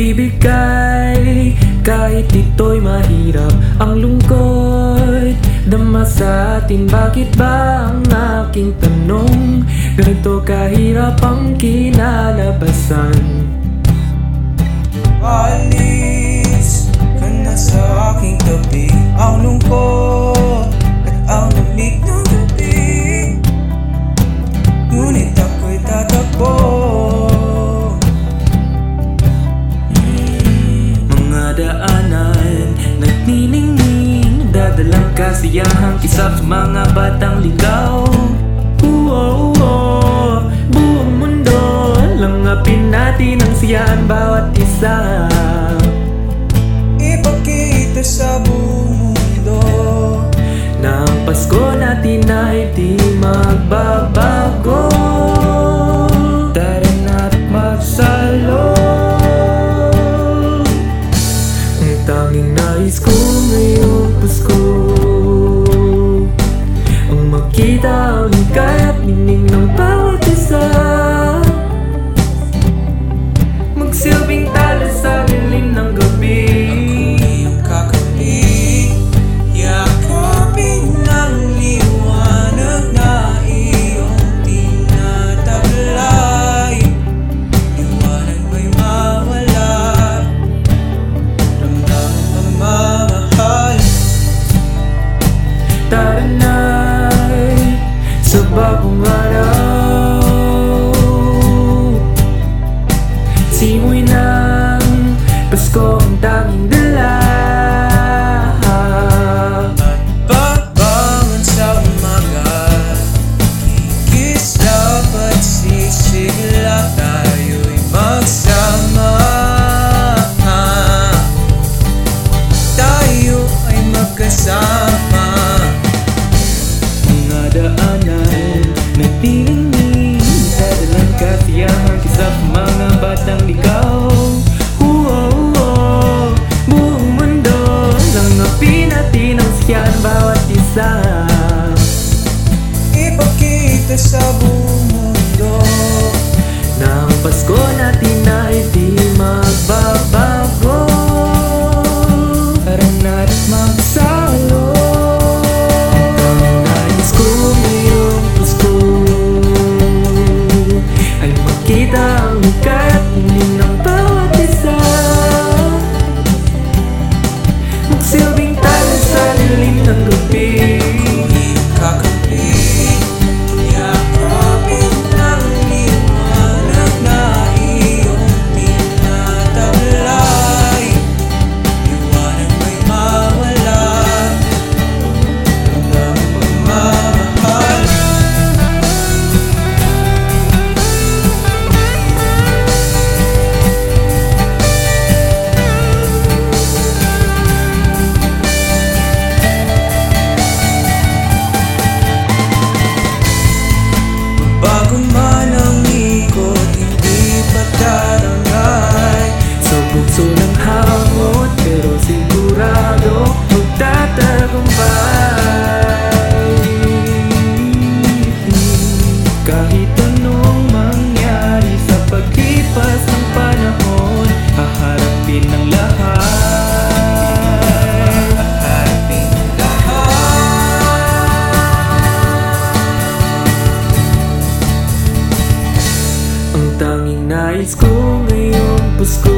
Bibigay kahit ito'y mahirap Ang lungkot Dama sa atin. Bakit ba ang aking tanong? Ganito kahirap ang kinalabasan Nagniningning Dadalang kasiyahang Isa sa mga batang ligaw. Uwo, uwo Buong mundo Langapin natin ang siyahan bawat isa. Ipakita sa buong mundo Na ang Pasko natin ay di magbabago Tara na'y sa bagong araw. Simoy ng Pasko ang tanging dala Mga daanan Nagtiningning Dadalang kasiyahan Kisa sa mga batang ligaw Uwo, uwo Buong mundo Langapin natin ang siyahan bawat isa Ipakita sa buong mundo Na ang Pasko natin Ang tanging nais ko ngayong Pasko